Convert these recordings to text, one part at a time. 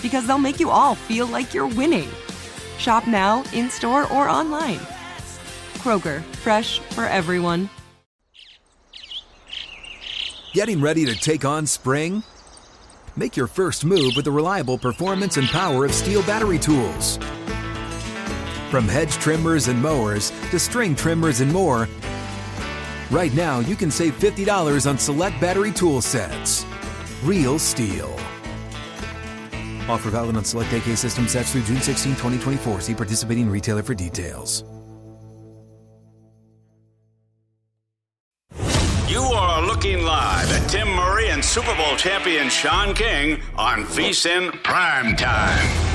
because they'll make you all feel like you're winning. Shop now, in store, or online. Kroger, fresh for everyone. Getting ready to take on spring? Make your first move with the reliable performance and power of STIHL battery tools. From hedge trimmers and mowers to string trimmers and more, right now you can save $50 on select battery tool sets. Real STIHL. Offer valid on select AK system sets through June 16, 2024. See participating retailer for details. You are looking live at Tim Murray and Super Bowl champion Shaun King on VSIN Prime Time.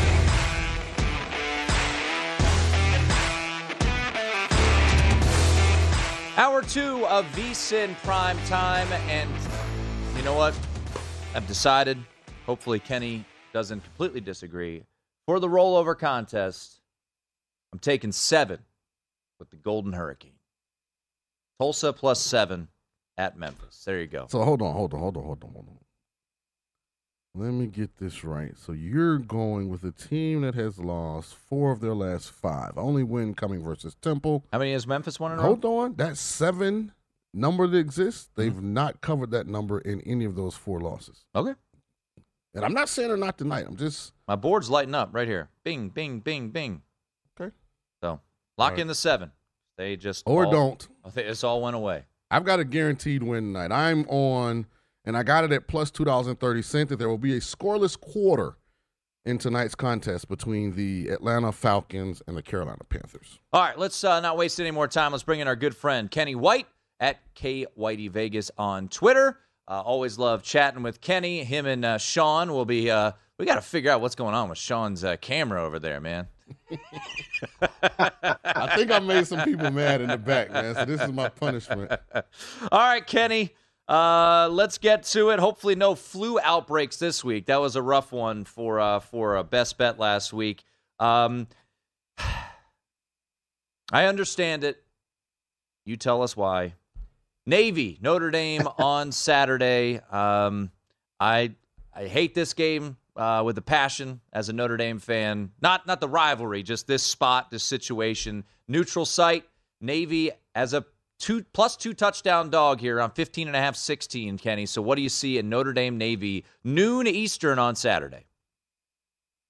Hour two of VSIN Prime Time, and you know what? I've decided. Hopefully, Kenny doesn't completely disagree. For the rollover contest, I'm taking seven with the Golden Hurricane. Tulsa plus seven at Memphis. There you go. So hold on, hold on, hold on, hold on, hold on. Let me get this right. So you're going with a team that has lost four of their last five. Only win coming versus Temple. How many has Memphis won in a Hold row? on. That seven number that exists, they've Mm-hmm. not covered that number in any of those four losses. Okay. And I'm not saying they're not tonight. I'm just My board's lighting up right here. Bing, bing, bing, bing. Okay. So lock right. in the seven. They just Or all- don't. I think this all went away. I've got a guaranteed win tonight. I'm on, and I got it at plus two dollars and thirty cents. That there will be a scoreless quarter in tonight's contest between the Atlanta Falcons and the Carolina Panthers. All right, let's uh, not waste any more time. Let's bring in our good friend Kenny White at K Whitey Vegas on Twitter. Uh, always love chatting with Kenny. Him and uh, Shaun will be. Uh, we got to figure out what's going on with Shaun's uh, camera over there, man. I think I made some people mad in the back, man. So this is my punishment. All right, Kenny. Uh, let's get to it. Hopefully, no flu outbreaks this week. That was a rough one for uh, for a best bet last week. Um, I understand it. You tell us why. Navy Notre Dame on Saturday. Um, I I hate this game uh, with a passion as a Notre Dame fan. Not not the rivalry, just this spot, this situation. Neutral site. Navy as a two plus two touchdown dog here on 15 and a half 16 kenny so what do you see in notre dame navy noon eastern on saturday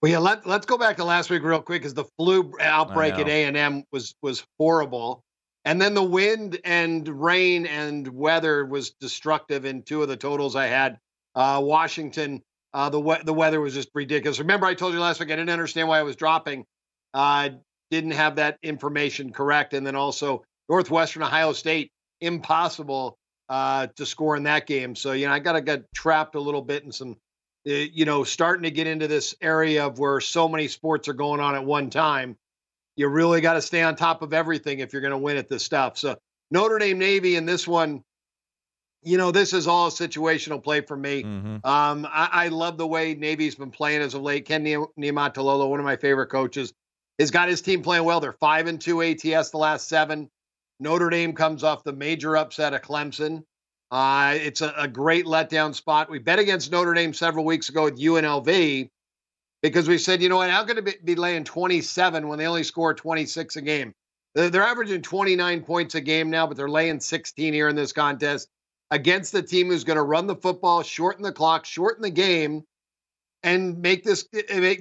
Well, yeah, let, let's go back to last week real quick because the flu outbreak at. A and M was was horrible, and then the wind and rain and weather was destructive in two of the totals I had. Uh, Washington, uh, the we- the weather was just ridiculous. Remember, I told you last week I didn't understand why I was dropping. Uh, didn't have that information correct, and then also Northwestern Ohio State, impossible uh, to score in that game. So you know, I got to get trapped a little bit in some uh, you know, starting to get into this area of where so many sports are going on at one time, you really got to stay on top of everything if you're going to win at this stuff. So Notre Dame Navy in this one, you know, this is all a situational play for me. Mm-hmm. Um, I, I love the way Navy's been playing as of late. Ken Niumatalolo, one of my favorite coaches, has got his team playing well. They're five and two ATS the last seven. Notre Dame comes off the major upset of Clemson. Uh, it's a, a great letdown spot. We bet against Notre Dame several weeks ago with UNLV because we said, you know what, how could it be laying 27 when they only score 26 a game? They're averaging 29 points a game now, but they're laying 16 here in this contest against the team who's going to run the football, shorten the clock, shorten the game, and make this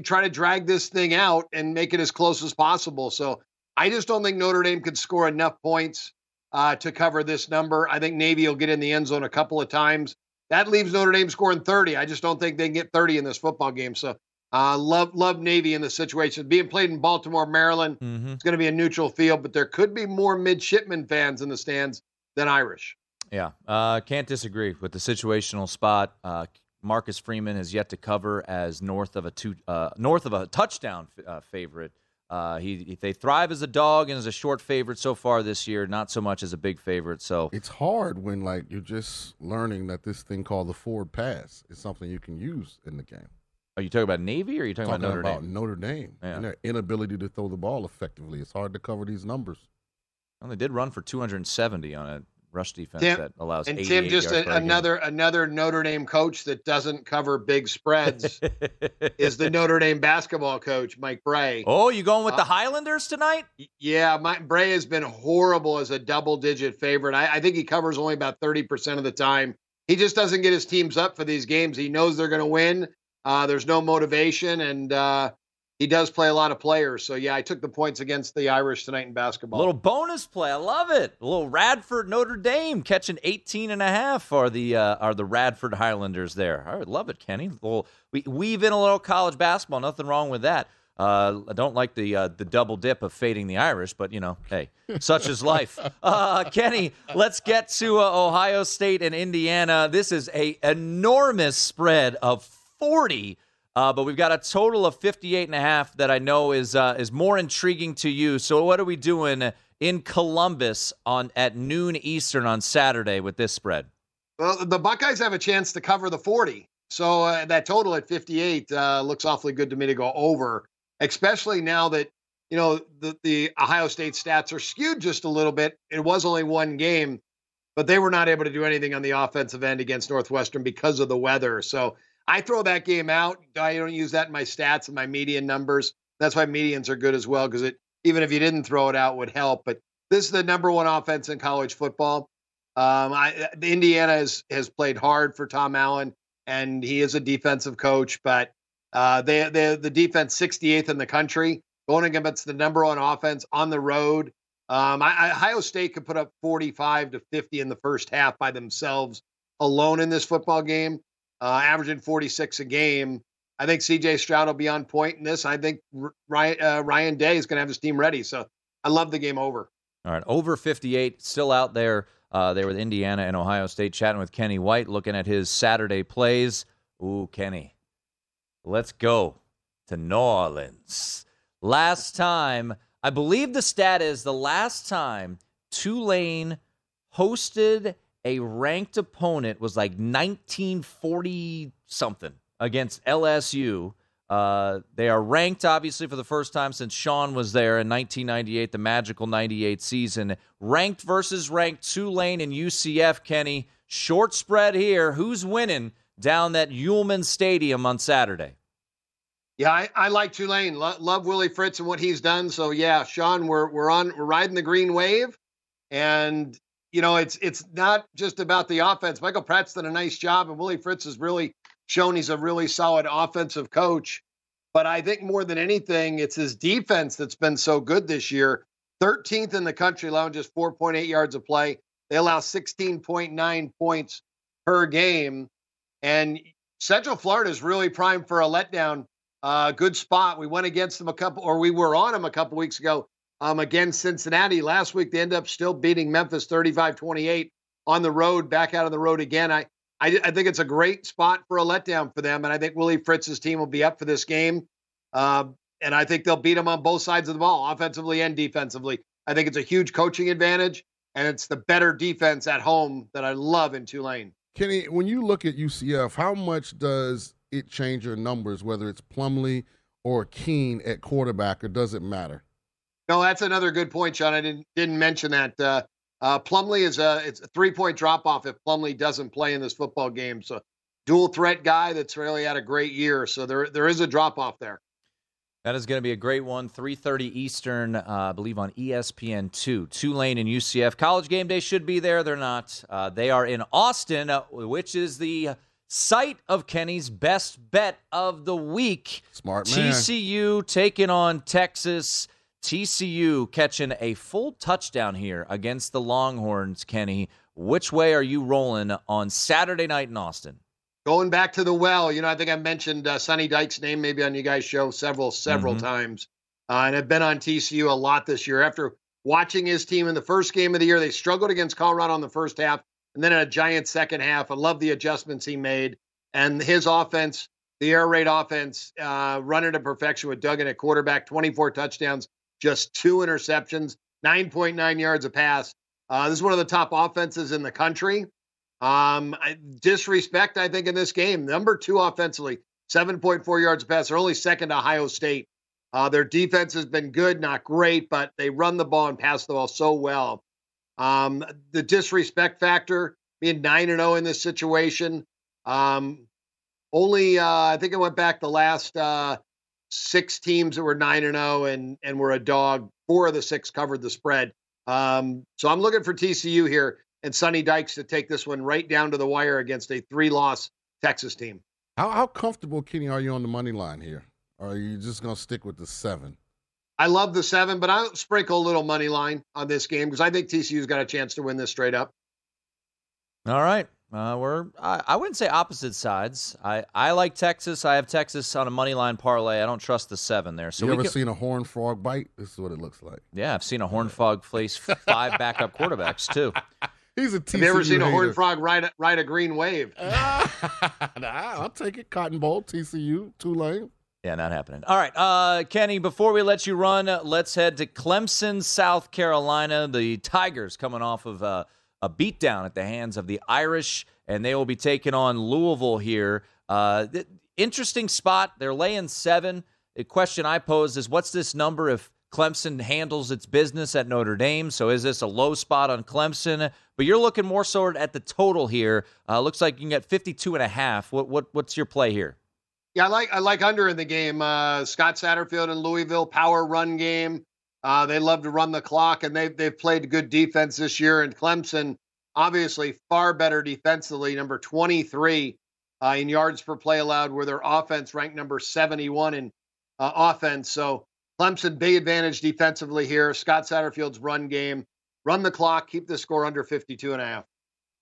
try to drag this thing out and make it as close as possible. So I just don't think Notre Dame could score enough points uh, to cover this number. I think Navy will get in the end zone a couple of times. That leaves Notre Dame scoring 30. I just don't think they can get 30 in this football game. So uh, love love Navy in the situation. Being played in Baltimore, Maryland, mm-hmm. it's going to be a neutral field, but there could be more midshipman fans in the stands than Irish. Yeah, uh, can't disagree with the situational spot. Uh, Marcus Freeman has yet to cover as north of a two uh, north of a touchdown uh, favorite. Uh, he they thrive as a dog and as a short favorite so far this year, not so much as a big favorite. So it's hard when like you're just learning that this thing called the forward pass is something you can use in the game. Are you talking about Navy or are you talking, talking about Notre about Dame? Notre Dame yeah. and their inability to throw the ball effectively. It's hard to cover these numbers. Well, they did run for 270 on a rush defense Tim, that allows and Tim just a, another game. another Notre Dame coach that doesn't cover big spreads is the Notre Dame basketball coach Mike Brey. Oh, you going with uh, the Highlanders tonight? Yeah, Mike Brey has been horrible as a double digit favorite. I, I think he covers only about thirty percent of the time. He just doesn't get his teams up for these games. He knows they're going to win. Uh, there's no motivation, and uh, he does play a lot of players. So yeah, I took the points against the Irish tonight in basketball. A little bonus play. I love it. A little Radford Notre Dame catching 18 and a half are the uh, are the Radford Highlanders there. I would love it, Kenny. Little, we weave in a little college basketball. Nothing wrong with that. Uh, I don't like the uh, the double dip of fading the Irish, but you know, hey, such is life. Uh, Kenny, let's get to uh, Ohio State and Indiana. This is a enormous spread of 40 uh, but we've got a total of 58 and a half that I know is uh, is more intriguing to you. So what are we doing in Columbus on at noon Eastern on Saturday with this spread? Well, the Buckeyes have a chance to cover the 40. So uh, that total at 58 uh, looks awfully good to me to go over, especially now that you know the the Ohio State stats are skewed just a little bit. It was only one game, but they were not able to do anything on the offensive end against Northwestern because of the weather. So I throw that game out. I don't use that in my stats and my median numbers. That's why medians are good as well because it even if you didn't throw it out would help. But this is the number one offense in college football. Um, I, Indiana has has played hard for Tom Allen, and he is a defensive coach. But uh, they the defense 68th in the country, going against the number one offense on the road. Um, I, Ohio State could put up 45 to 50 in the first half by themselves alone in this football game uh, averaging 46 a game. I think CJ Stroud will be on point in this. I think Ryan, uh, Ryan Day is going to have his team ready. So I love the game over. All right, over 58, still out there. Uh, there with Indiana and Ohio State, chatting with Kenny White, looking at his Saturday plays. Ooh, Kenny, let's go to New Orleans. Last time, I believe the stat is the last time Tulane hosted a ranked opponent was like 1940 something against LSU. Uh, they are ranked, obviously, for the first time since Shaun was there in 1998, the magical 98 season. Ranked versus ranked, Tulane and UCF, Kenny. Short spread here. Who's winning down that Yulman Stadium on Saturday? Yeah, I, I like Tulane. Lo- love Willie Fritz and what he's done. So yeah, Shaun, we're we're on we're riding the green wave, and you know, it's it's not just about the offense. Michael Pratt's done a nice job, and Willie Fritz has really shown he's a really solid offensive coach. But I think more than anything, it's his defense that's been so good this year. 13th in the country, allowing just 4.8 yards of play. They allow 16.9 points per game. And Central Florida is really primed for a letdown. Uh, good spot. We went against them a couple, or we were on them a couple weeks ago um, against Cincinnati. Last week, they end up still beating Memphis 35 28 on the road, back out on the road again. I, I, I, think it's a great spot for a letdown for them. And I think Willie Fritz's team will be up for this game. Uh, and I think they'll beat them on both sides of the ball, offensively and defensively. I think it's a huge coaching advantage, and it's the better defense at home that I love in Tulane. Kenny, when you look at UCF, how much does it change your numbers, whether it's Plumlee or Keene at quarterback, or does it matter? No, that's another good point, Shaun. I didn't didn't mention that. Uh, uh, Plumlee is a it's a three point drop off if Plumlee doesn't play in this football game. So dual threat guy that's really had a great year. So there there is a drop off there. That is going to be a great one. 3:30 Eastern, uh, I believe, on ESPN two. Tulane and UCF. College game day should be there. They're not. Uh, they are in Austin, uh, which is the site of Kenny's best bet of the week. Smart man. TCU taking on Texas. TCU catching a full touchdown here against the Longhorns. Kenny, which way are you rolling on Saturday night in Austin? Going back to the well, you know, I think I mentioned uh, Sonny Dykes' name maybe on you guys' show several, several Mhm. times. Uh, and I've been on TCU a lot this year. After watching his team in the first game of the year, they struggled against Colorado in the first half and then in a giant second half. I love the adjustments he made. And his offense, the air raid offense, uh, running to perfection with Duggan at quarterback, 24 touchdowns, just two interceptions, 9.9 yards a pass. Uh, this is one of the top offenses in the country. Um, I, disrespect, I think, in this game. Number two offensively, 7.4 yards a pass. They're only second to Ohio State. Uh, their defense has been good, not great, but they run the ball and pass the ball so well. Um, the disrespect factor, being 9 and 0 in this situation. Um, only, uh, I think it went back the last uh, six teams that were 9 and 0 and, and were a dog. Four of the six covered the spread. Um, so I'm looking for TCU here and Sonny Dykes to take this one right down to the wire against a three loss Texas team. How how comfortable, Kenny, are you on the money line here? Or are you just gonna stick with the seven? I love the seven, but I'll sprinkle a little money line on this game because I think TCU's got a chance to win this straight up. All right. Uh, we're I, I wouldn't say opposite sides. I, I like Texas. I have Texas on a money line parlay. I don't trust the seven there. So you we ever can- seen a horn frog bite? This is what it looks like. yeah, I've seen a horn frog face five backup quarterbacks too. He's a TCU Have you ever seen a horn frog ride a, ride a green wave? Nah, I'll take it. Cotton Bowl, TCU, Tulane. Yeah, not happening. All right, uh, Kenny. Before we let you run, uh, let's head to Clemson, South Carolina. The Tigers coming off of uh, a beatdown at the hands of the Irish, and they will be taking on Louisville here. Uh, interesting spot. They're laying seven. The question I pose is, what's this number if Clemson handles its business at Notre Dame? So is this a low spot on Clemson? But you're looking more so at the total here. Uh, looks like you can get 52 and a half. What what what's your play here? Yeah, I like I like under in the game. Uh, Scott Satterfield in Louisville, power run game. Uh, they love to run the clock, and they've they've played good defense this year. And Clemson, obviously, far better defensively, number 23 uh, in yards per play allowed, where their offense ranked number 71 in uh, offense. So Clemson, big advantage defensively here. Scott Satterfield's run game, run the clock, keep the score under 52 and a half.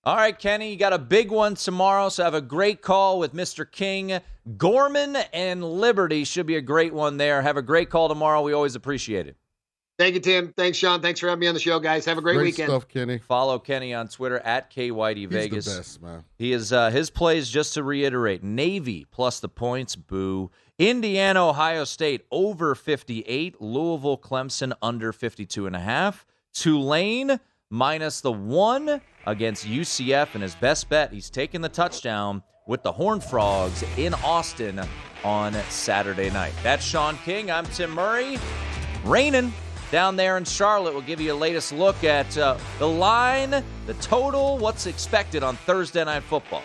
All right, Kenny, you got a big one tomorrow, so have a great call with Mr. King. Gorman and Liberty should be a great one there. Have a great call tomorrow. We always appreciate it. Thank you, Tim. Thanks, Shaun. Thanks for having me on the show, guys. Have a great, weekend. stuff, Kenny. Follow Kenny on Twitter at KYD He's Vegas. the best, man. He is uh, his plays just to reiterate: Navy plus the points, boo. Indiana, Ohio State over 58. Louisville, Clemson under 52 and a half. Tulane minus the one against UCF, and his best bet, he's taking the touchdown with the Horned Frogs in Austin on Saturday night. That's Shaun King. I'm Tim Murray. Raining down there in Charlotte. We'll give you a latest look at uh, the line, the total, what's expected on Thursday Night Football.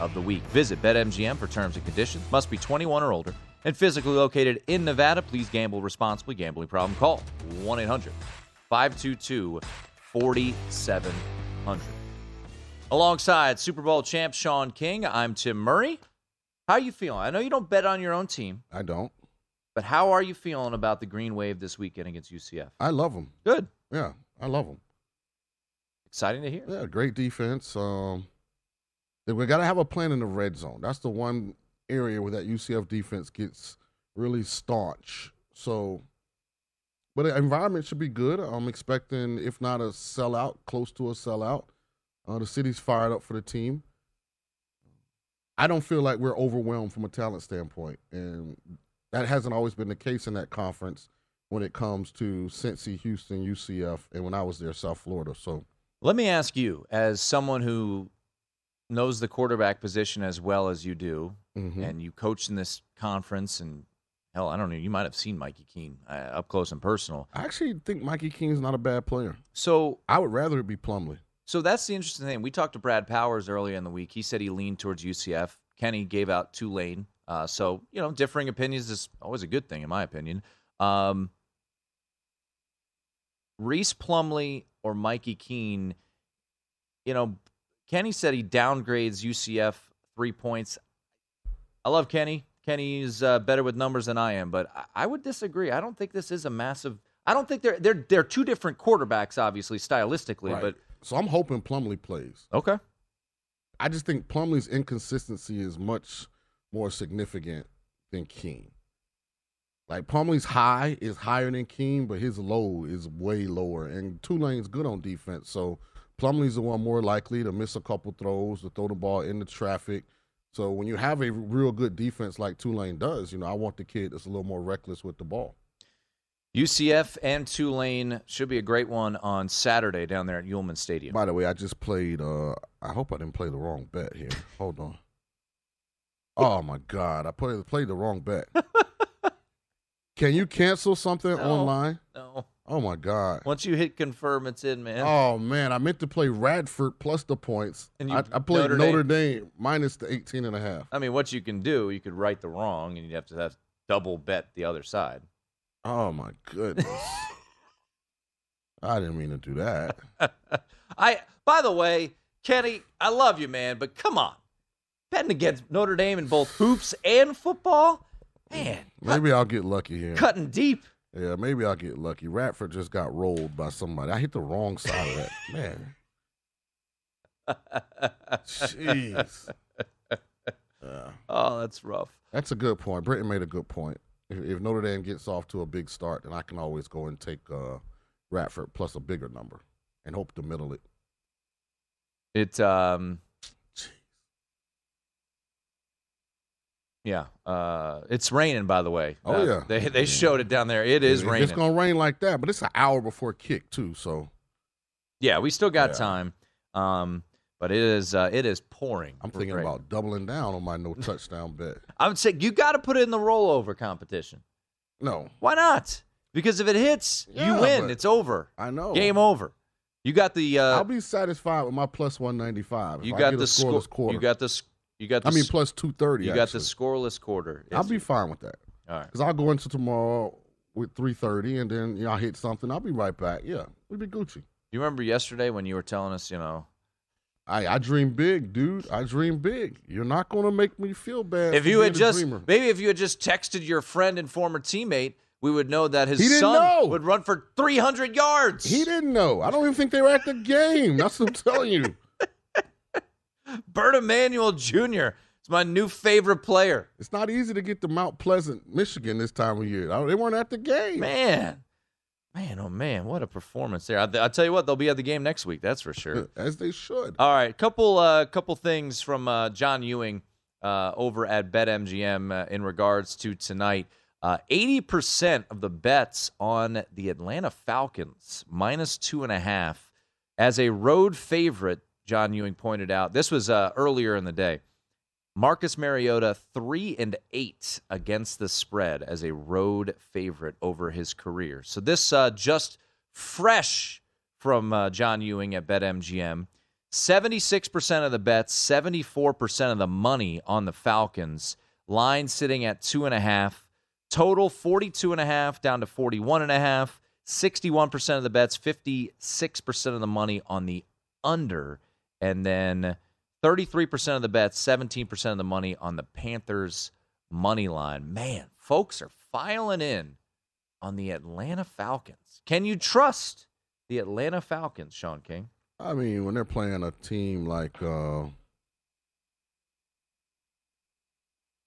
of the week. Visit BetMGM for terms and conditions. Must be 21 or older and physically located in Nevada. Please gamble responsibly. Gambling problem? Call 1 800 522 4700. Alongside Super Bowl champ Shaun King, I'm Tim Murray. How are you feeling? I know you don't bet on your own team, I don't. but how are you feeling about the Green Wave this weekend against UCF? I love them. Good. Yeah, I love them. Exciting to hear. Yeah, great defense. Um, we got to have a plan in the red zone. That's the one area where that UCF defense gets really staunch. So, but the environment should be good. I'm expecting, if not a sellout, close to a sellout. Uh, the city's fired up for the team. I don't feel like we're overwhelmed from a talent standpoint, and that hasn't always been the case in that conference when it comes to Cincy, Houston, UCF, and when I was there, South Florida. So. Let me ask you, as someone who knows the quarterback position as well as you do, Mhm. and you coach in this conference, and hell, I don't know, you might have seen Mikey Keene uh, up close and personal. I actually think Mikey Keene's not a bad player. So I would rather it be Plumlee. So that's the interesting thing. We talked to Brad Powers earlier in the week. He said he leaned towards UCF. Kenny gave out Tulane. Uh, so you know, differing opinions is always a good thing, in my opinion. Um, Rhys Plumlee or Mikey Keene, you know, Kenny said he downgrades UCF three points. I love Kenny. Kenny is uh, better with numbers than I am, but I, I would disagree. I don't think this is a massive. I don't think they're they're they're two different quarterbacks, obviously stylistically, Right. but So I'm hoping Plumlee plays. okay. I just think Plumlee's inconsistency is much more significant than Keene. Like Plumlee's high is higher than Keene, but his low is way lower. And Tulane's good on defense, so Plumlee's the one more likely to miss a couple throws, to throw the ball into traffic. So when you have a real good defense like Tulane does, you know, I want the kid that's a little more reckless with the ball. UCF and Tulane should be a great one on Saturday down there at Yulman Stadium. By the way, I just played. uh I hope I didn't play the wrong bet here. Hold on. Oh my God, I played played the wrong bet. Can you cancel something No. online? No. Oh my God. Once you hit confirm, it's in, man. Oh man, I meant to play Radford plus the points. And you- I, I played Notre Notre, Dame. Dame. minus the 18 and a half. I mean, what you can do, you could right the wrong, and you'd have to have double bet the other side. Oh my goodness. I didn't mean to do that. I by the way, Kenny, I love you, man, but come on. Betting against Notre Dame in both hoops and football? Man, Maybe I'll get lucky here. cutting deep. Yeah, maybe I'll get lucky. Radford just got rolled by somebody. I hit the wrong side of that. Man. Jeez. Yeah. Oh, that's rough. That's a good point. Britton made a good point. If, if Notre Dame gets off to a big start, then I can always go and take uh, Radford plus a bigger number and hope to middle it. It um Yeah, uh, it's raining. By the way, Oh, Uh, yeah. they they showed it down there. It is It- raining. It's going to rain like that, but it's an hour before kick, too. So Yeah, we still got Yeah. time. Um, but it is uh, it is pouring. I'm thinking rain. about doubling down on my no touchdown bet. I would say you got to put it in the rollover competition. No. Why not? Because if it hits, Yeah, you win. It's over. I know. Game over. You got the. Uh, I'll be satisfied with my plus 195. You got the a score. You got the. You got. The I mean, plus 230. You got the scoreless quarter. I'll be fine with that. All right. Because I'll go into tomorrow with 330, and then you know, I hit something. I'll be right back. Yeah, we'll be Gucci. You remember yesterday when you were telling us, you know, I, I dream big, dude. I dream big. You're not going to make me feel bad. if you had just dreamer. maybe if you had just texted your friend and former teammate, we would know that his son know. would run for 300 yards. He didn't know. I don't even think they were at the game. That's what I'm telling you. Bert Emanuel Jr. is my new favorite player. It's not easy to get to Mount Pleasant, Michigan this time of year. They weren't at the game. Man, man, oh man, what a performance there! I, I'll tell you what, they'll be at the game next week. That's for sure. As they should. All right, couple uh, couple things from uh, John Ewing uh, over at BetMGM uh, in regards to tonight. Uh, Eighty percent of the bets on the Atlanta Falcons minus two and a half as a road favorite. John Ewing pointed out this was uh, earlier in the day. Marcus Mariota three and eight against the spread as a road favorite over his career. So this uh, just fresh from uh, John Ewing at BetMGM. 76% of the bets, 74% of the money on the Falcons. Line sitting at two and a half. Total 42 and a half down to 41 and a half. 61% of the bets, 56% of the money on the under. And then 33% of the bets, 17% of the money on the Panthers money line. Man, folks are filing in on the Atlanta Falcons. Can you trust the Atlanta Falcons, Shaun King? I mean, when they're playing a team like uh,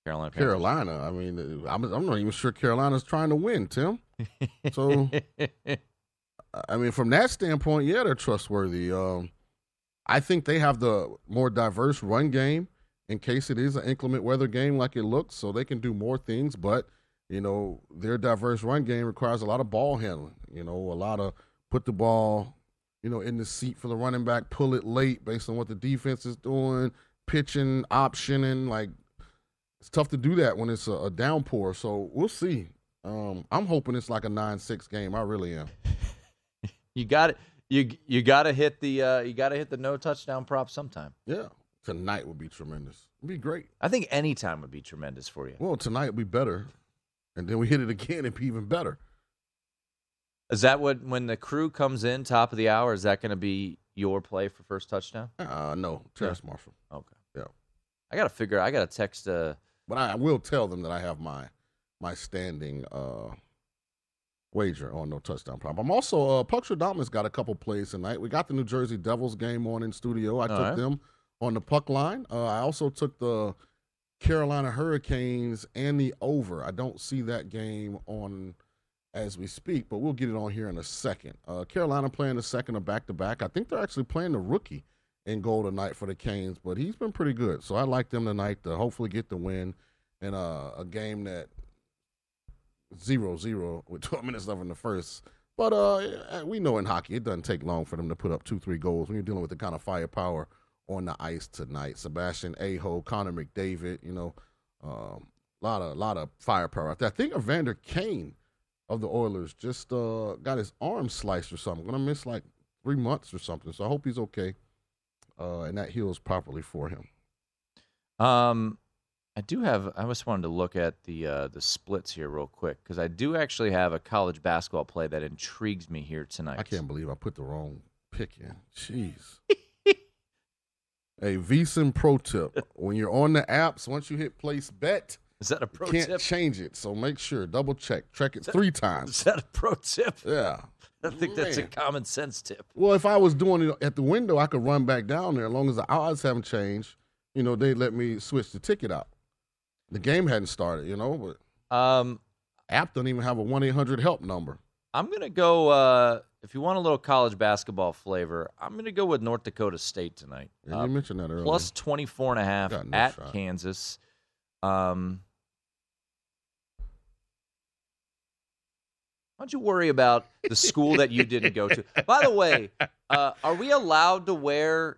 Carolina Panthers. Carolina, I mean, I'm, I'm not even sure Carolina's trying to win, Tim. So, I mean, from that standpoint, yeah, they're trustworthy. Um, I think they have the more diverse run game in case it is an inclement weather game like it looks, so they can do more things. But you know, their diverse run game requires a lot of ball handling. You know, a lot of put the ball, you know, in the seat for the running back, pull it late based on what the defense is doing, pitching, optioning. Like it's tough to do that when it's a, a downpour. So we'll see. Um, I'm hoping it's like a nine-six game. I really am. You got it. You you got to hit the uh, you got to hit the no touchdown prop sometime. Yeah, tonight would be tremendous. It'd be great. I think any time would be tremendous for you. Well, tonight would be better, and then we hit it again. It'd be even better. Is that what when the crew comes in top of the hour? Is that going to be your play for first touchdown? Uh, no, Terrace Marshall. Okay. Yeah. I got to figure. I got to text. Uh, But I, I will tell them that I have my my standing uh, wager on no touchdown prop. I'm also uh, Puck Stradamus got a couple plays tonight. We got the New Jersey Devils game on in studio. I All took right. them on the puck line. Uh, I also took the Carolina Hurricanes and the over. I don't see that game on as we speak, but we'll get it on here in a second. Uh, Carolina playing the second of back to back. I think they're actually playing the rookie in goal tonight for the Canes, but he's been pretty good. So I like them tonight to hopefully get the win in a, a game that zero zero with 12 minutes left in the first. But uh, we know in hockey it doesn't take long for them to put up two, three goals when you're dealing with the kind of firepower on the ice tonight. Sebastian Aho, Connor McDavid, you know, a um, lot of a lot of firepower out there. I think Evander Kane of the Oilers just uh, got his arm sliced or something. Gonna miss like three months or something. So I hope he's okay, uh, and that heals properly for him. Um, I do have. I just wanted to look at the uh, the splits here real quick because I do actually have a college basketball play that intrigues me here tonight. I can't believe I put the wrong pick in. Jeez. hey, VSIN pro tip: when you're on the apps, once you hit place bet, Is that a pro you can't tip? change it. So make sure double check, check it three times. Is that a pro tip? Yeah. I think that's a common sense tip. Well, if I was doing it at the window, I could run back down there. As long as the odds haven't changed, you know, they let me switch the ticket out. The game hadn't started, you know, but um, app doesn't even have a one eight hundred help number. I'm gonna go. Uh, if you want a little college basketball flavor, I'm gonna go with North Dakota State tonight. Yeah, Uh, you mentioned that earlier. plus 24 and a half no at shot. Kansas. Um, why don't you worry about the school that you didn't go to? By the way, uh, are we allowed to wear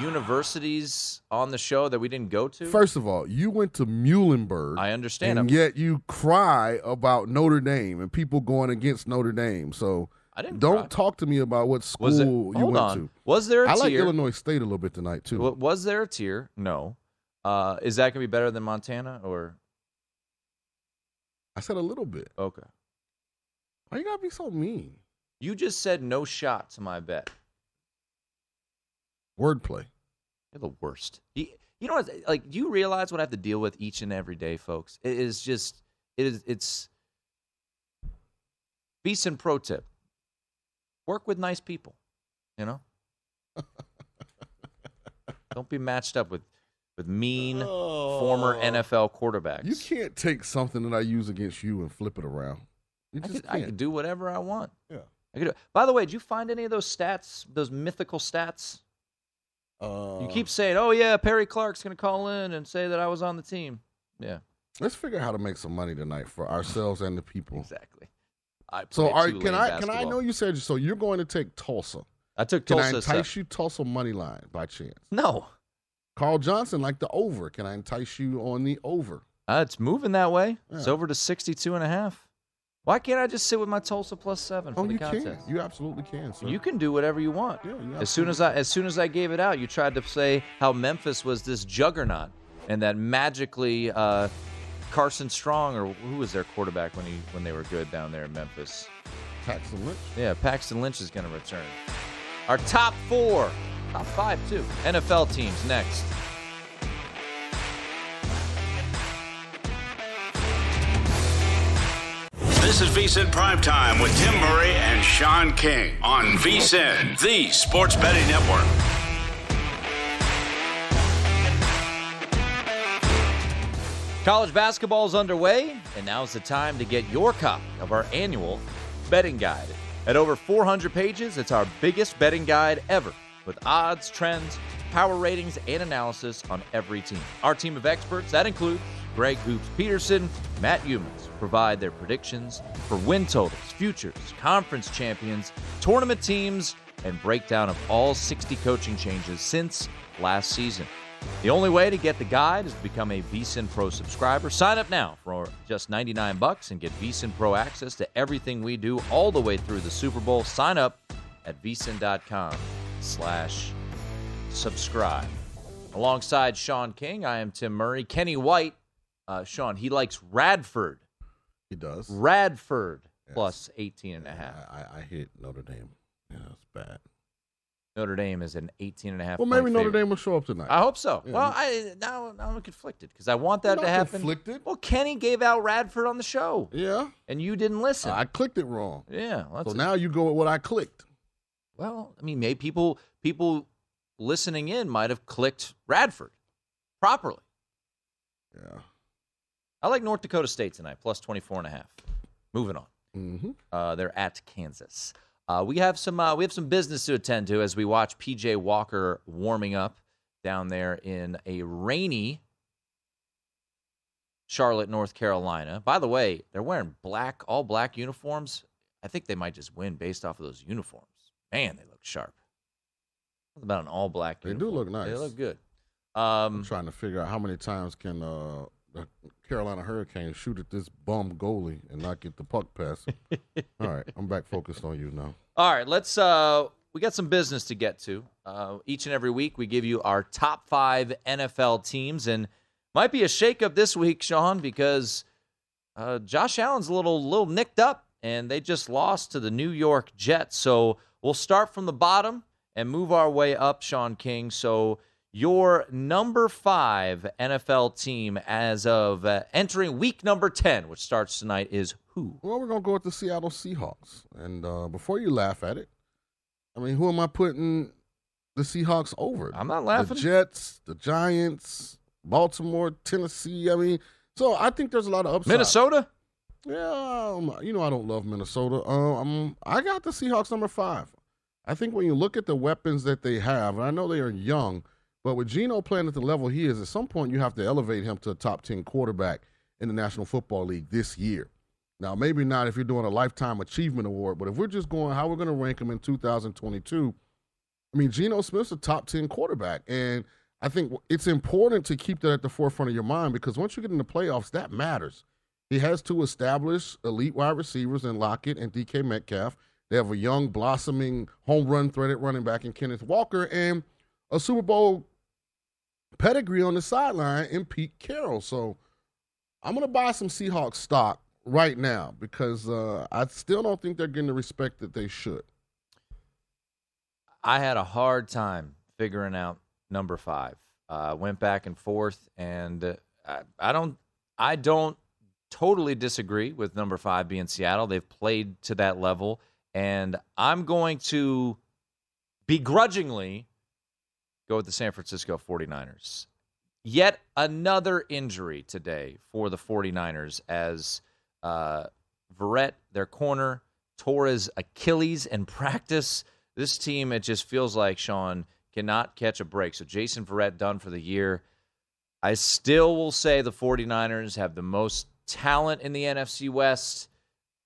universities on the show that we didn't go to? First of all, you went to Muhlenberg. I understand. and I'm- yet you cry about Notre Dame and people going against Notre Dame. So I didn't don't cry. talk to me about what school it- you went on. to. Was there a I like? Illinois State a little bit tonight too. Was there a tier? No. Uh, is that gonna be better than Montana or I said a little bit. okay? Why you gotta be so mean? You just said no shot to my bet. Wordplay. You're the worst. You, you know what? Like, do you realize what I have to deal with each and every day, folks? It is just, it is, it's. Decent pro tip: work with nice people. You know, don't be matched up with with mean oh. former Oh. NFL quarterbacks. You can't take something that I use against you and flip it around. You I just could, I could do whatever I want. Yeah. I could do, by the way, did you find any of those stats, those mythical stats? Uh, You keep saying, "Oh yeah, Perry Clark's going to call in and say that I was on the team." Yeah, Let's figure out how to make some money tonight for ourselves and the people. exactly. I So, play are, can I can I know you said so? You're going to take Tulsa. I took Can Tulsa. I seven. entice you Tulsa money line by chance? No, Carl Johnson like the over. Can I entice you on the over? uh, it's moving that way. It's over to 62 and a half. Why can't I just sit with my Tulsa plus seven for Oh, the you contest? can. You absolutely can. Sir. You can do whatever you want. Yeah, you as soon as I as soon as I gave it out, you tried to say how Memphis was this juggernaut and that magically uh, Carson Strong or who was their quarterback when he when they were good down there in Memphis. Paxton Lynch. Yeah, Paxton Lynch is going to return. Our top four, top five too. NFL teams next. This is VSIN Primetime with Tim Murray and Shaun King on VSIN, the sports betting network. College basketball is underway, and now is the time to get your copy of our annual betting guide. At over 400 pages, it's our biggest betting guide ever, with odds, trends, power ratings, and analysis on every team. Our team of experts, that includes Greg Hoops Peterson, Matt Youmans, provide their predictions for win totals, futures, conference champions, tournament teams, and breakdown of all 60 coaching changes since last season. The only way to get the guide is to become a VSIN Pro subscriber. Sign up now for just 99 bucks and get VSIN Pro access to everything we do all the way through the Super Bowl. Sign up at vsin.com slash subscribe. Alongside Shaun King, I am Tim Murray. Kenny White, uh, Shaun, he likes Radford. He does. Radford plus 18 and a half. I, I hit Notre Dame. Yeah, it's bad. Notre Dame is an 18 and a half Well, maybe Notre favorite. Dame will show up tonight. I hope so. Yeah. Well, I now, now I'm conflicted because I want that to happen. conflicted. Well, Kenny gave out Radford on the show. Yeah. And you didn't listen. I clicked it wrong. yeah. Well, So that's- now you go with what I clicked. well, I mean, maybe people people listening in might have clicked Radford properly. Yeah. I like North Dakota State tonight, plus 24 and a half. Moving on. Mm-hmm. Uh, they're at Kansas. Uh, we have some uh, we have some business to attend to as we watch PJ Walker warming up down there in a rainy Charlotte, North Carolina. By the way, they're wearing black, all black uniforms. I think they might just win based off of those uniforms. Man, they look sharp. What about an all black? They do look nice. They look good. I'm Um, trying to figure out how many times can uh, the Carolina Hurricanes shoot at this bum goalie and not get the puck pass. All right, I'm back focused on you now. All right, let's. Uh, we got some business to get to. Uh, each and every week, we give you our top five NFL teams, and might be a shakeup this week, Shaun, because uh, Josh Allen's a little little nicked up, and they just lost to the New York Jets. So we'll start from the bottom and move our way up, Shaun King. So your number five NFL team as of uh, entering week number 10, which starts tonight, is who? Well, we're going to go with the Seattle Seahawks. And uh, before you laugh at it, I mean, who am I putting the Seahawks over? I'm not laughing. The Jets, the Giants, Baltimore, Tennessee. I mean, so I think there's a lot of upside. Minnesota? Yeah, um, you know I don't love Minnesota. Um, I got the Seahawks number five. I think when you look at the weapons that they have, and I know they are young, but with Geno playing at the level he is, at some point you have to elevate him to a top 10 quarterback in the National Football League this year. Now, maybe not if you're doing a Lifetime Achievement Award, but if we're just going how we're going to rank him in 2022, I mean, Geno Smith's a top 10 quarterback. And I think it's important to keep that at the forefront of your mind because once you get in the playoffs, that matters. He has two established elite wide receivers in Lockett and DK Metcalf. They have a young, blossoming, home run threaded running back in Kenneth Walker and a Super Bowl pedigree on the sideline in Pete Carroll. So I'm going to buy some Seahawks stock right now because uh, I still don't think they're getting the respect that they should. I had a hard time figuring out number five. Uh, went back and forth, and uh, I, I don't, I don't totally disagree with number five being Seattle. They've played to that level, and I'm going to begrudgingly go with the San Francisco 49ers. Yet another injury today for the 49ers as uh, Verrett, their corner, tore his Achilles in practice. This team, it just feels like, Sean, cannot catch a break. So Jason Verrett done for the year. I still will say the 49ers have the most talent in the NFC West.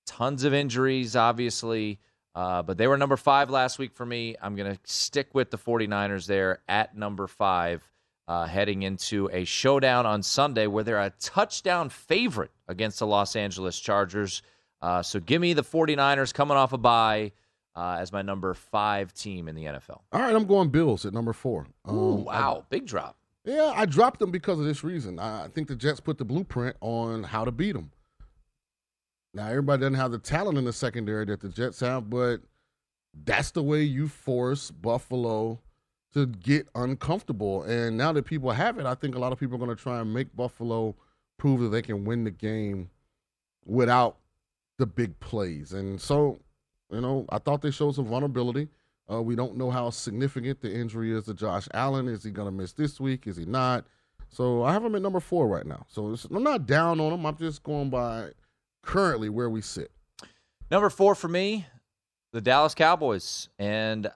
Tons of injuries, obviously. Uh, but they were number five last week for me. I'm going to stick with the 49ers there at number five, uh, heading into a showdown on Sunday where they're a touchdown favorite against the Los Angeles Chargers. Uh, so give me the 49ers coming off a bye uh, as my number five team in the NFL. All right, I'm going Bills at number four. Um, Ooh, wow, I, big drop. Yeah, I dropped them because of this reason. I think the Jets put the blueprint on how to beat them. Now, everybody doesn't have the talent in the secondary that the Jets have, but that's the way you force Buffalo to get uncomfortable. And now that people have it, I think a lot of people are going to try and make Buffalo prove that they can win the game without the big plays. And so, you know, I thought they showed some vulnerability. Uh, we don't know how significant the injury is to Josh Allen. Is he going to miss this week? Is he not? So I have him at number four right now. So I'm not down on him. I'm just going by currently where we sit. Number four for me, the Dallas Cowboys. And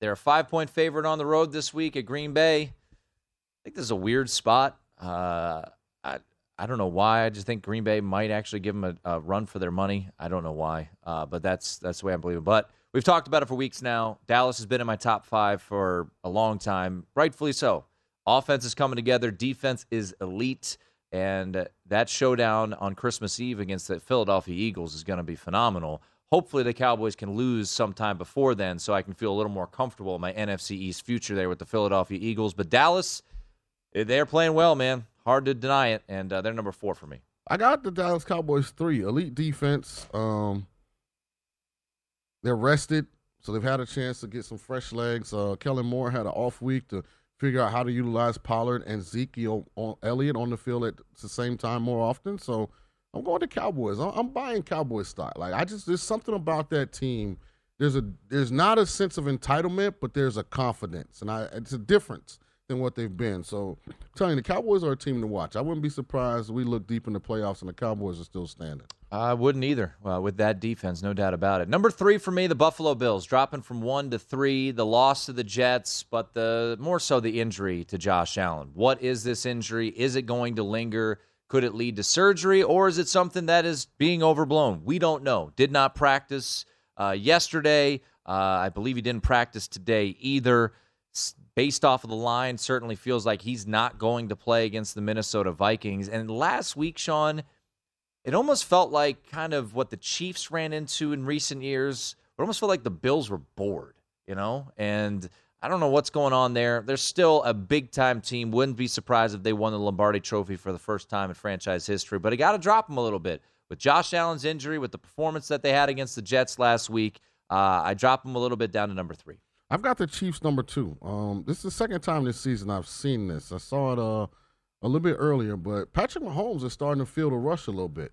they're a five point favorite on the road this week at Green Bay. I think this is a weird spot. Uh, I, I don't know why. I just think Green Bay might actually give them a, a run for their money. I don't know why, uh, but that's that's the way I believe it. But we've talked about it for weeks now. Dallas has been in my top five for a long time, rightfully so. Offense is coming together. Defense is elite. And that showdown on Christmas Eve against the Philadelphia Eagles is going to be phenomenal. Hopefully, the Cowboys can lose sometime before then so I can feel a little more comfortable in my NFC East future there with the Philadelphia Eagles. But Dallas, they're playing well, man. Hard to deny it. And uh, they're number four for me. I got the Dallas Cowboys three. Elite defense. Um, they're rested, so they've had a chance to get some fresh legs. Uh, Kellen Moore had an off week to figure out how to utilize Pollard and Ezekiel on Elliott on the field at the same time more often. So I'm going to Cowboys. I'm, buying Cowboys stock. Like I just there's something about that team. There's a there's not a sense of entitlement, but there's a confidence, and I it's a difference than what they've been. So I'm telling you, the Cowboys are a team to watch. I wouldn't be surprised we look deep in the playoffs and the Cowboys are still standing. I wouldn't either. Well, with that defense, no doubt about it. Number three for me, the Buffalo Bills, dropping from one to three. The loss to the Jets, but the more so the injury to Josh Allen. What is this injury? Is it going to linger? Could it lead to surgery, or is it something that is being overblown? We don't know. Did not practice uh, yesterday. Uh, I believe he didn't practice today either. Based off of the line, certainly feels like he's not going to play against the Minnesota Vikings. And last week, Sean it almost felt like kind of what the Chiefs ran into in recent years. It almost felt like the Bills were bored, you know? And I don't know what's going on there. They're still a big time team. Wouldn't be surprised if they won the Lombardi Trophy for the first time in franchise history. But I got to drop them a little bit with Josh Allen's injury, with the performance that they had against the Jets last week. Uh, I drop them a little bit down to number three. I've got the Chiefs number two. Um, this is the second time this season I've seen this. I saw it uh, a little bit earlier, but Patrick Mahomes is starting to feel the rush a little bit.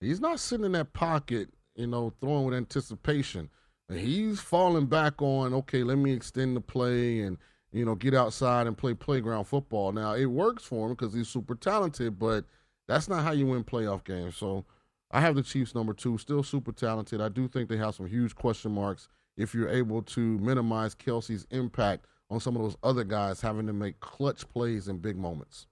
He's not sitting in that pocket, you know, throwing with anticipation. He's falling back on, okay, let me extend the play and, you know, get outside and play playground football. Now, it works for him because he's super talented, but that's not how you win playoff games. So I have the Chiefs number two, still super talented. I do think they have some huge question marks if you're able to minimize Kelce's impact on some of those other guys having to make clutch plays in big moments.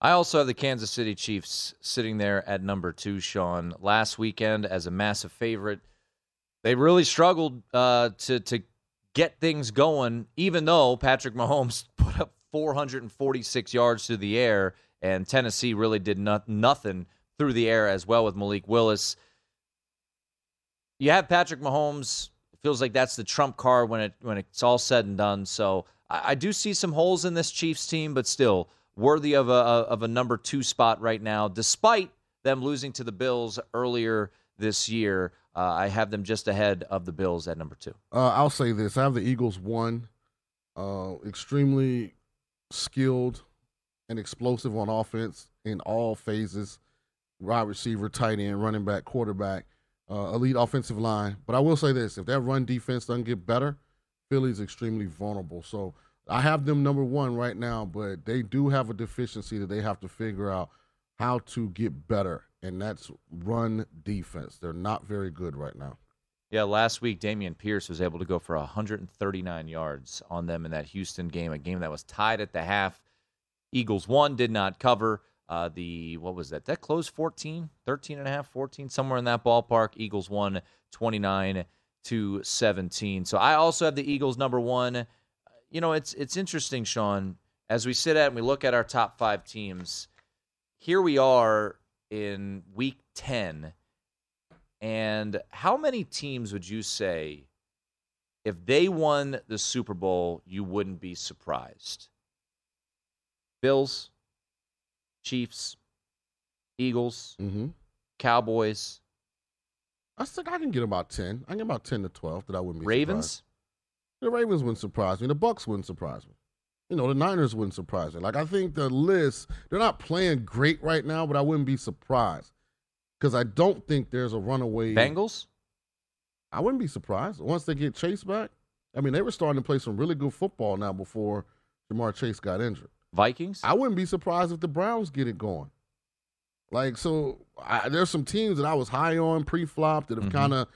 I also have the Kansas City Chiefs sitting there at number two, Sean. Last weekend, as a massive favorite, they really struggled uh, to to get things going. Even though Patrick Mahomes put up 446 yards through the air, and Tennessee really did not, nothing through the air as well with Malik Willis. You have Patrick Mahomes. Feels like that's the trump card when it when it's all said and done. So I, I do see some holes in this Chiefs team, but still worthy of a of a number two spot right now, despite them losing to the Bills earlier this year. Uh, I have them just ahead of the Bills at number two. Uh, I'll say this: I have the Eagles one, uh, extremely skilled and explosive on offense in all phases, wide receiver, tight end, running back, quarterback, uh, elite offensive line. But I will say this: if that run defense doesn't get better, Philly's extremely vulnerable. So I have them number one right now, but they do have a deficiency that they have to figure out how to get better, and that's run defense. They're not very good right now. Yeah, last week Dameon Pierce was able to go for 139 yards on them in that Houston game, a game that was tied at the half. Eagles won, did not cover. Uh, the what was that? That closed 14, 13 and a half, 14, somewhere in that ballpark. Eagles won 29 to 17. So I also have the Eagles number one you know, it's it's interesting, Sean, as we sit at and we look at our top five teams. Here we are in week ten, and how many teams would you say, if they won the Super Bowl, you wouldn't be surprised? Bills, Chiefs, Eagles, mm-hmm. Cowboys. I think I can get about ten. I can get about ten to twelve that I wouldn't be Ravens. Surprised. The Ravens wouldn't surprise me. The Bucks wouldn't surprise me. You know, the Niners wouldn't surprise me. Like I think the list, they're not playing great right now, but I wouldn't be surprised because I don't think there's a runaway. Bengals. I wouldn't be surprised once they get Chase back. I mean, they were starting to play some really good football now before Ja'Marr Chase got injured. Vikings. I wouldn't be surprised if the Browns get it going. Like so, I, there's some teams that I was high on pre-flop that have Mm-hmm. kind of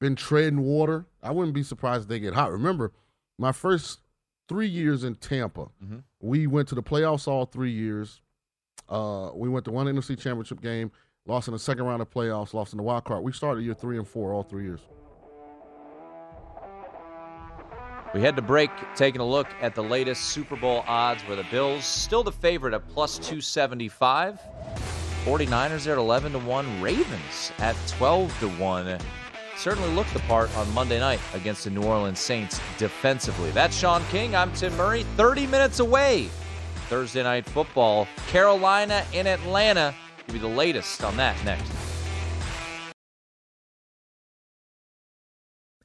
been treading water. I wouldn't be surprised if they get hot. Remember, my first three years in Tampa, Mhm. we went to the playoffs all three years. Uh, we went to one NFC championship game, lost in the second round of playoffs, lost in the wild card. We started year three and four all three years. We head to break, taking a look at the latest Super Bowl odds where the Bills still the favorite at plus 275. 49ers are at 11 to 1. Ravens at 12 to 1. Certainly looked the part on Monday night against the New Orleans Saints defensively. That's Sean King. I'm Tim Murray. 30 minutes away. Thursday night football. Carolina in Atlanta. Give you the latest on that next.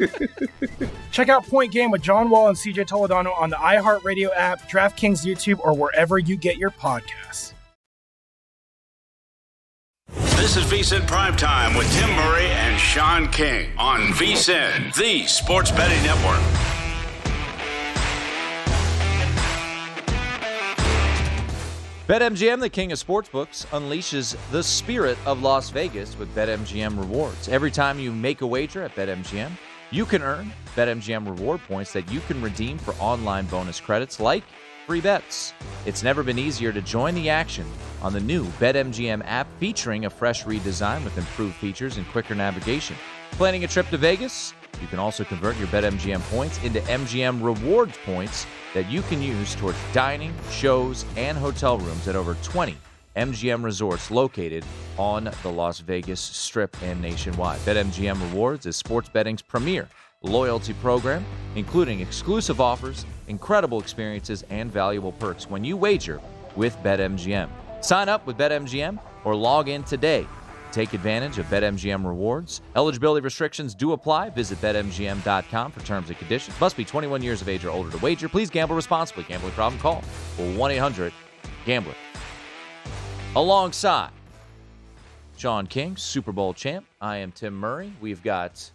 Check out Point Game with John Wall and CJ Toledano on the iHeartRadio app, DraftKings YouTube, or wherever you get your podcasts. This is VSIN Primetime with Tim Murray and Sean King on VSIN, the sports betting network. BetMGM, the king of sportsbooks, unleashes the spirit of Las Vegas with BetMGM rewards. Every time you make a wager at BetMGM, you can earn BetMGM reward points that you can redeem for online bonus credits like free bets. It's never been easier to join the action on the new BetMGM app featuring a fresh redesign with improved features and quicker navigation. Planning a trip to Vegas? You can also convert your BetMGM points into MGM rewards points that you can use towards dining, shows, and hotel rooms at over 20 MGM resorts located on the Las Vegas Strip and nationwide. BetMGM Rewards is sports betting's premier loyalty program, including exclusive offers, incredible experiences, and valuable perks when you wager with BetMGM. Sign up with BetMGM or log in today. Take advantage of BetMGM rewards. Eligibility restrictions do apply. Visit BetMGM.com for terms and conditions. Must be 21 years of age or older to wager. Please gamble responsibly. Gambling problem? Call 1 800 Gambler. Alongside Sean King, Super Bowl champ, I am Tim Murray. We've got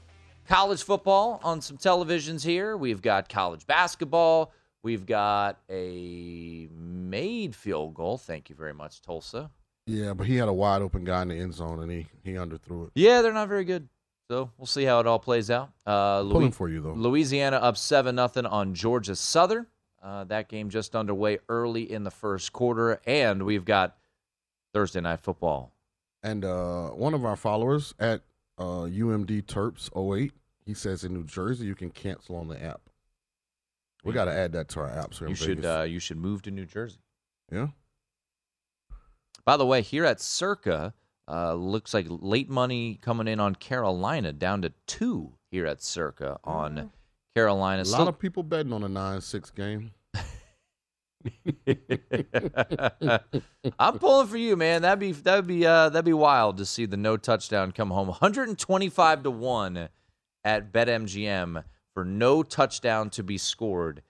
college football on some televisions here. We've got college basketball. We've got a made field goal. Thank you very much, Tulsa. Yeah, but he had a wide open guy in the end zone and he he underthrew it. Yeah, they're not very good. So we'll see how it all plays out. Uh, Pulling for you, though. Louisiana up seven nothing on Georgia Southern. Uh, that game just underway early in the first quarter, and we've got Thursday night football. And uh, one of our followers at uh, UMD Terps 08, he says in New Jersey you can cancel on the app. We got to add that to our apps here You should uh, you should move to New Jersey. yeah. By the way, here at Circa, uh, looks like late money coming in on Carolina, down to two here at Circa on Carolina. A Still- lot of people betting on a 9 6 game. I'm pulling for you, man. That'd be that'd be uh, that'd be wild to see the no touchdown come home. 125 to one at BetMGM for no touchdown to be scored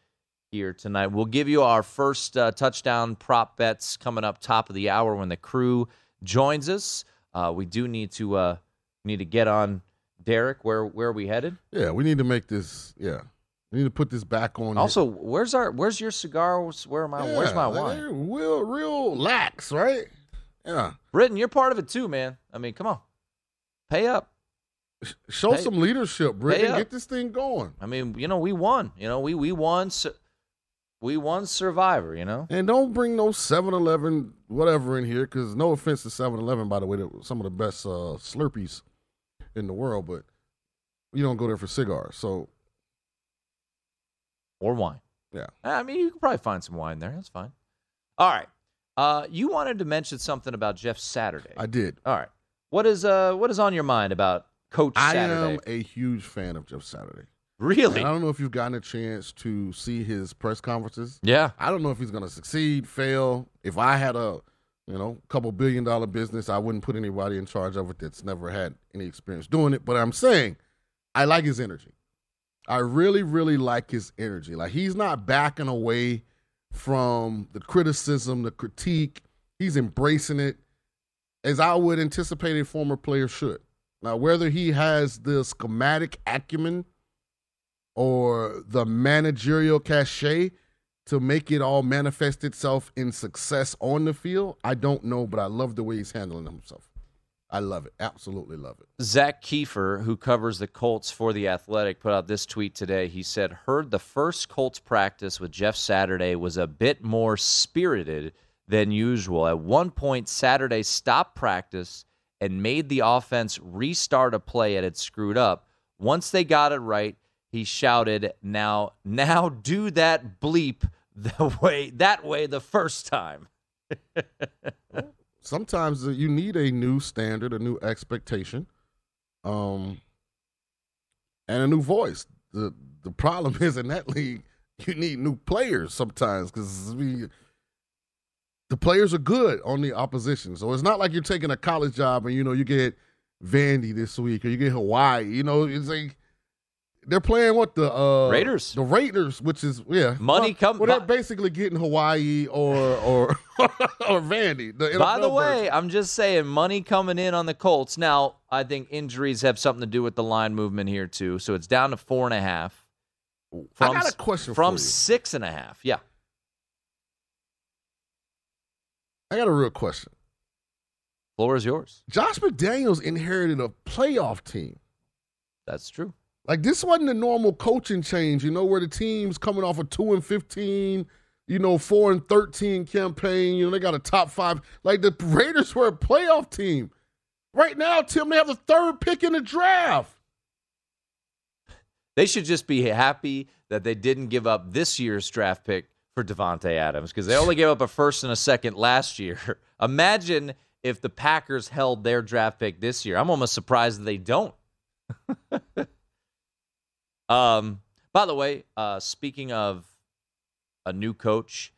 here tonight. We'll give you our first uh, touchdown prop bets coming up top of the hour when the crew joins us. Uh, we do need to uh, need to get on Derek. Where where are we headed? Yeah, we need to make this. Yeah, we need to put this back on. Also, where's our where's your cigar? Where am I? Where's my Yeah, wine? Real, real lax, right? Yeah. Britton, you're part of it too, man. I mean, come on, pay up. Show Pay- some leadership, up. Get this thing going. I mean, you know, we won. You know, we we won. We won Survivor. You know, And don't bring no 7-Eleven whatever in here, because no offense to 7-Eleven, by the way, some of the best uh, Slurpees in the world, but you don't go there for cigars. So or wine. yeah, I mean, you can probably find some wine there. That's fine. All right. Uh, you wanted to mention something about Jeff Saturday. I did. All right. What is uh what is on your mind about Coach I Saturday? am a huge fan of Jeff Saturday. Really? And I don't know if you've gotten a chance to see his press conferences. Yeah. I don't know if he's going to succeed, fail. If I had a, you know, couple billion dollar business, I wouldn't put anybody in charge of it that's never had any experience doing it. But I'm saying, I like his energy. I really, really like his energy. Like he's not backing away from the criticism, the critique. He's embracing it as I would anticipate a former player should. Now, whether he has the schematic acumen or the managerial cachet to make it all manifest itself in success on the field, I don't know, but I love the way he's handling himself. I love it. Absolutely love it. Zak Keefer, who covers the Colts for The Athletic, put out this tweet today. He said, Heard the first Colts practice with Jeff Saturday was a bit more spirited than usual. At one point, Saturday stopped practice and made the offense restart a play it had screwed up. Once they got it right, he shouted, "Now, now do that bleep the way that way the first time." Sometimes you need a new standard, a new expectation, um, and a new voice. the The problem is in that league, you need new players sometimes because we the players are good on the opposition. So it's not like you're taking a college job and you know you get Vandy this week or you get Hawaii. You know, it's like they're playing what the uh, Raiders, the Raiders, which is yeah, money well, come. Well, they're basically getting Hawaii or or or Vandy. The By the way, version. I'm just saying, money coming in on the Colts. Now, I think injuries have something to do with the line movement here too. So it's down to four and a half. I got a question from six and a half. Yeah. I got a real question. Floor is yours. Josh McDaniels inherited a playoff team. That's true. Like this wasn't a normal coaching change, you know, where the team's coming off a two and fifteen, you know, four and thirteen campaign. You know, they got a top five. Like the Raiders were a playoff team. Right now, Tim, they have the third pick in the draft. They should just be happy that they didn't give up this year's draft pick for Davante Adams because they only gave up a first and a second last year. Imagine if the Packers held their draft pick this year. I'm almost surprised they don't. um, by the way, uh, speaking of a new coach,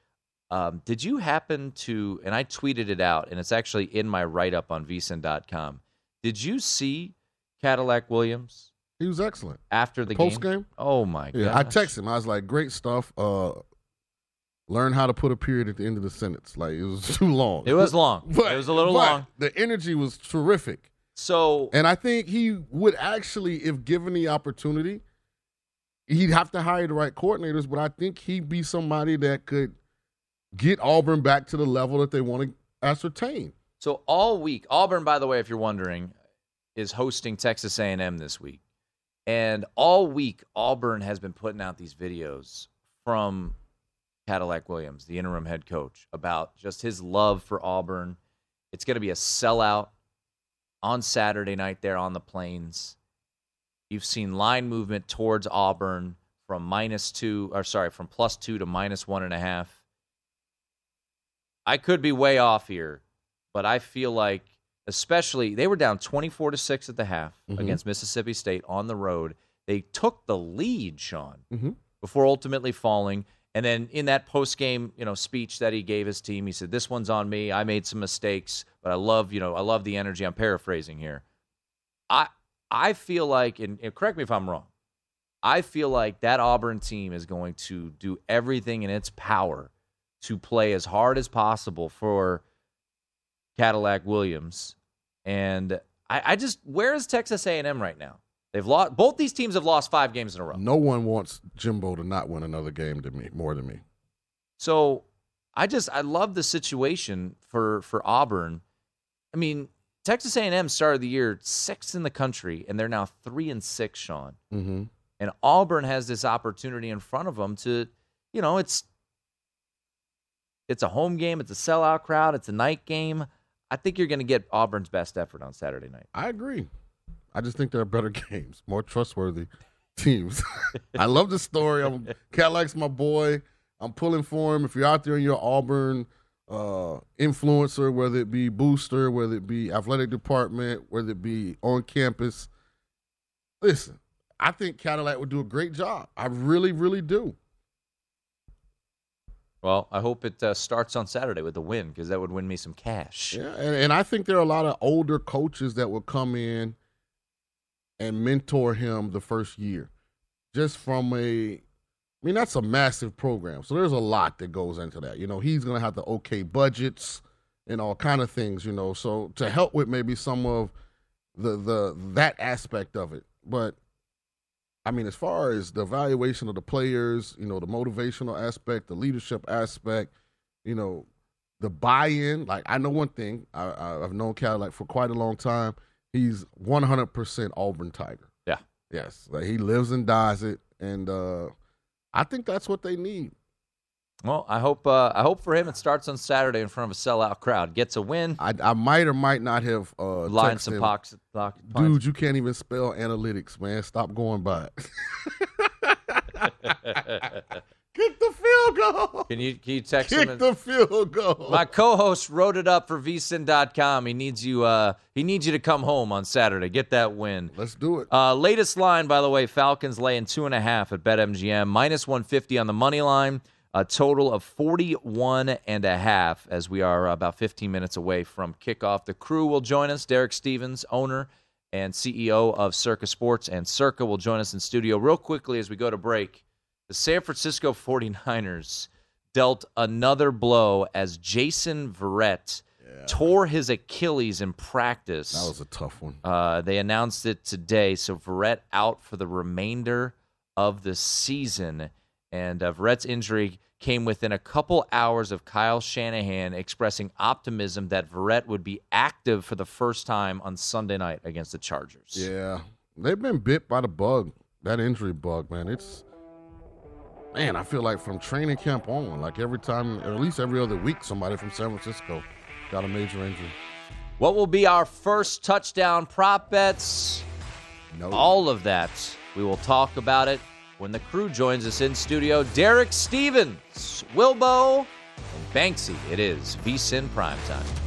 um, did you happen to? And I tweeted it out, and it's actually in my write up on vsin.com. Did you see Cadillac Williams? He was excellent after the, post game. game. Oh my god! Yeah, I texted him. I was like, "Great stuff. Uh, learn how to put a period at the end of the sentence. Like it was too long. It was long. But- it was a little long. The energy was terrific. So, and I think he would actually, if given the opportunity, he'd have to hire the right coordinators. But I think he'd be somebody that could get Auburn back to the level that they want to ascertain. So all week, Auburn, by the way, if you're wondering, is hosting Texas A&M this week, and all week Auburn has been putting out these videos from Cadillac Williams, the interim head coach, about just his love for Auburn. It's going to be a sellout on Saturday night there on the plains. You've seen line movement towards Auburn from minus two, or sorry, from plus two to minus one and a half. I could be way off here, but I feel like, especially, they were down 24 to 6 at the half Mhm. against Mississippi State on the road. They took the lead, Sean, Mhm. before ultimately falling. And then in that post game, you know, speech that he gave his team, he said, "This one's on me. I made some mistakes, but I love, you know, I love the energy." I'm paraphrasing here. I I feel like, and, and correct me if I'm wrong, I feel like that Auburn team is going to do everything in its power to play as hard as possible for Cadillac Williams. And I, I just, where is Texas A&M right now? They've lost. Both these teams have lost five games in a row. No one wants Jimbo to not win another game to me more than me. So I just I love the situation for for Auburn. I mean, Texas A&M started the year sixth in the country, and they're now three and six. Sean Mm-hmm. and Auburn has this opportunity in front of them to, you know, it's it's a home game, it's a sellout crowd, it's a night game. I think you're going to get Auburn's best effort on Saturday night. I agree. I just think there are better games, more trustworthy teams. I love the story. I'm Cadillac's my boy. I'm pulling for him. If you're out there and you're Auburn uh, influencer, whether it be booster, whether it be athletic department, whether it be on campus, listen. I think Cadillac would do a great job. I really, really do. Well, I hope it uh, starts on Saturday with a win because that would win me some cash. Yeah, and, and I think there are a lot of older coaches that will come in and mentor him the first year, just from a. I mean, that's a massive program, so there's a lot that goes into that. You know, he's going to have to okay budgets and all kind of things. You know, so to help with maybe some of the the that aspect of it, but I mean, as far as the evaluation of the players, you know, the motivational aspect, the leadership aspect, you know, the buy-in. Like I know one thing, I, I, I've known Cadillac for quite a long time. He's 100% Auburn Tiger. Yeah. Yes, like he lives and dies it, and uh, I think that's what they need. Well, I hope uh, I hope for him it starts on Saturday in front of a sellout crowd. Gets a win. I, I might or might not have uh, Line texted some pox, pox, Dude, you can't even spell analytics, man. Stop going by it. Kick the field goal. Can you can you text Kick him? and- the field goal. My co-host wrote it up for vsin.com. He needs you. Uh, he needs you to come home on Saturday. Get that win. Let's do it. Uh, latest line, by the way, Falcons laying two and a half at BetMGM, minus 150 on the money line. A total of 41 and a half as we are about 15 minutes away from kickoff. The crew will join us. Derek Stevens, owner and CEO of Circa Sports, and Circa will join us in studio real quickly as we go to break. The San Francisco 49ers dealt another blow as Jason Verrett tore his Achilles in practice. That was a tough one. Uh, they announced it today. So Verrett out for the remainder of the season. And uh, Verrett's injury came within a couple hours of Kyle Shanahan expressing optimism that Verrett would be active for the first time on Sunday night against the Chargers. Yeah, they've been bit by the bug, that injury bug, man. It's man, I feel like from training camp on, like every time, or at least every other week, somebody from San Francisco got a major injury. What will be our first touchdown prop bets? No. All of that. We will talk about it when the crew joins us in studio. Derek Stevens, Wilbo, and Banksy. It is V VSIN Primetime.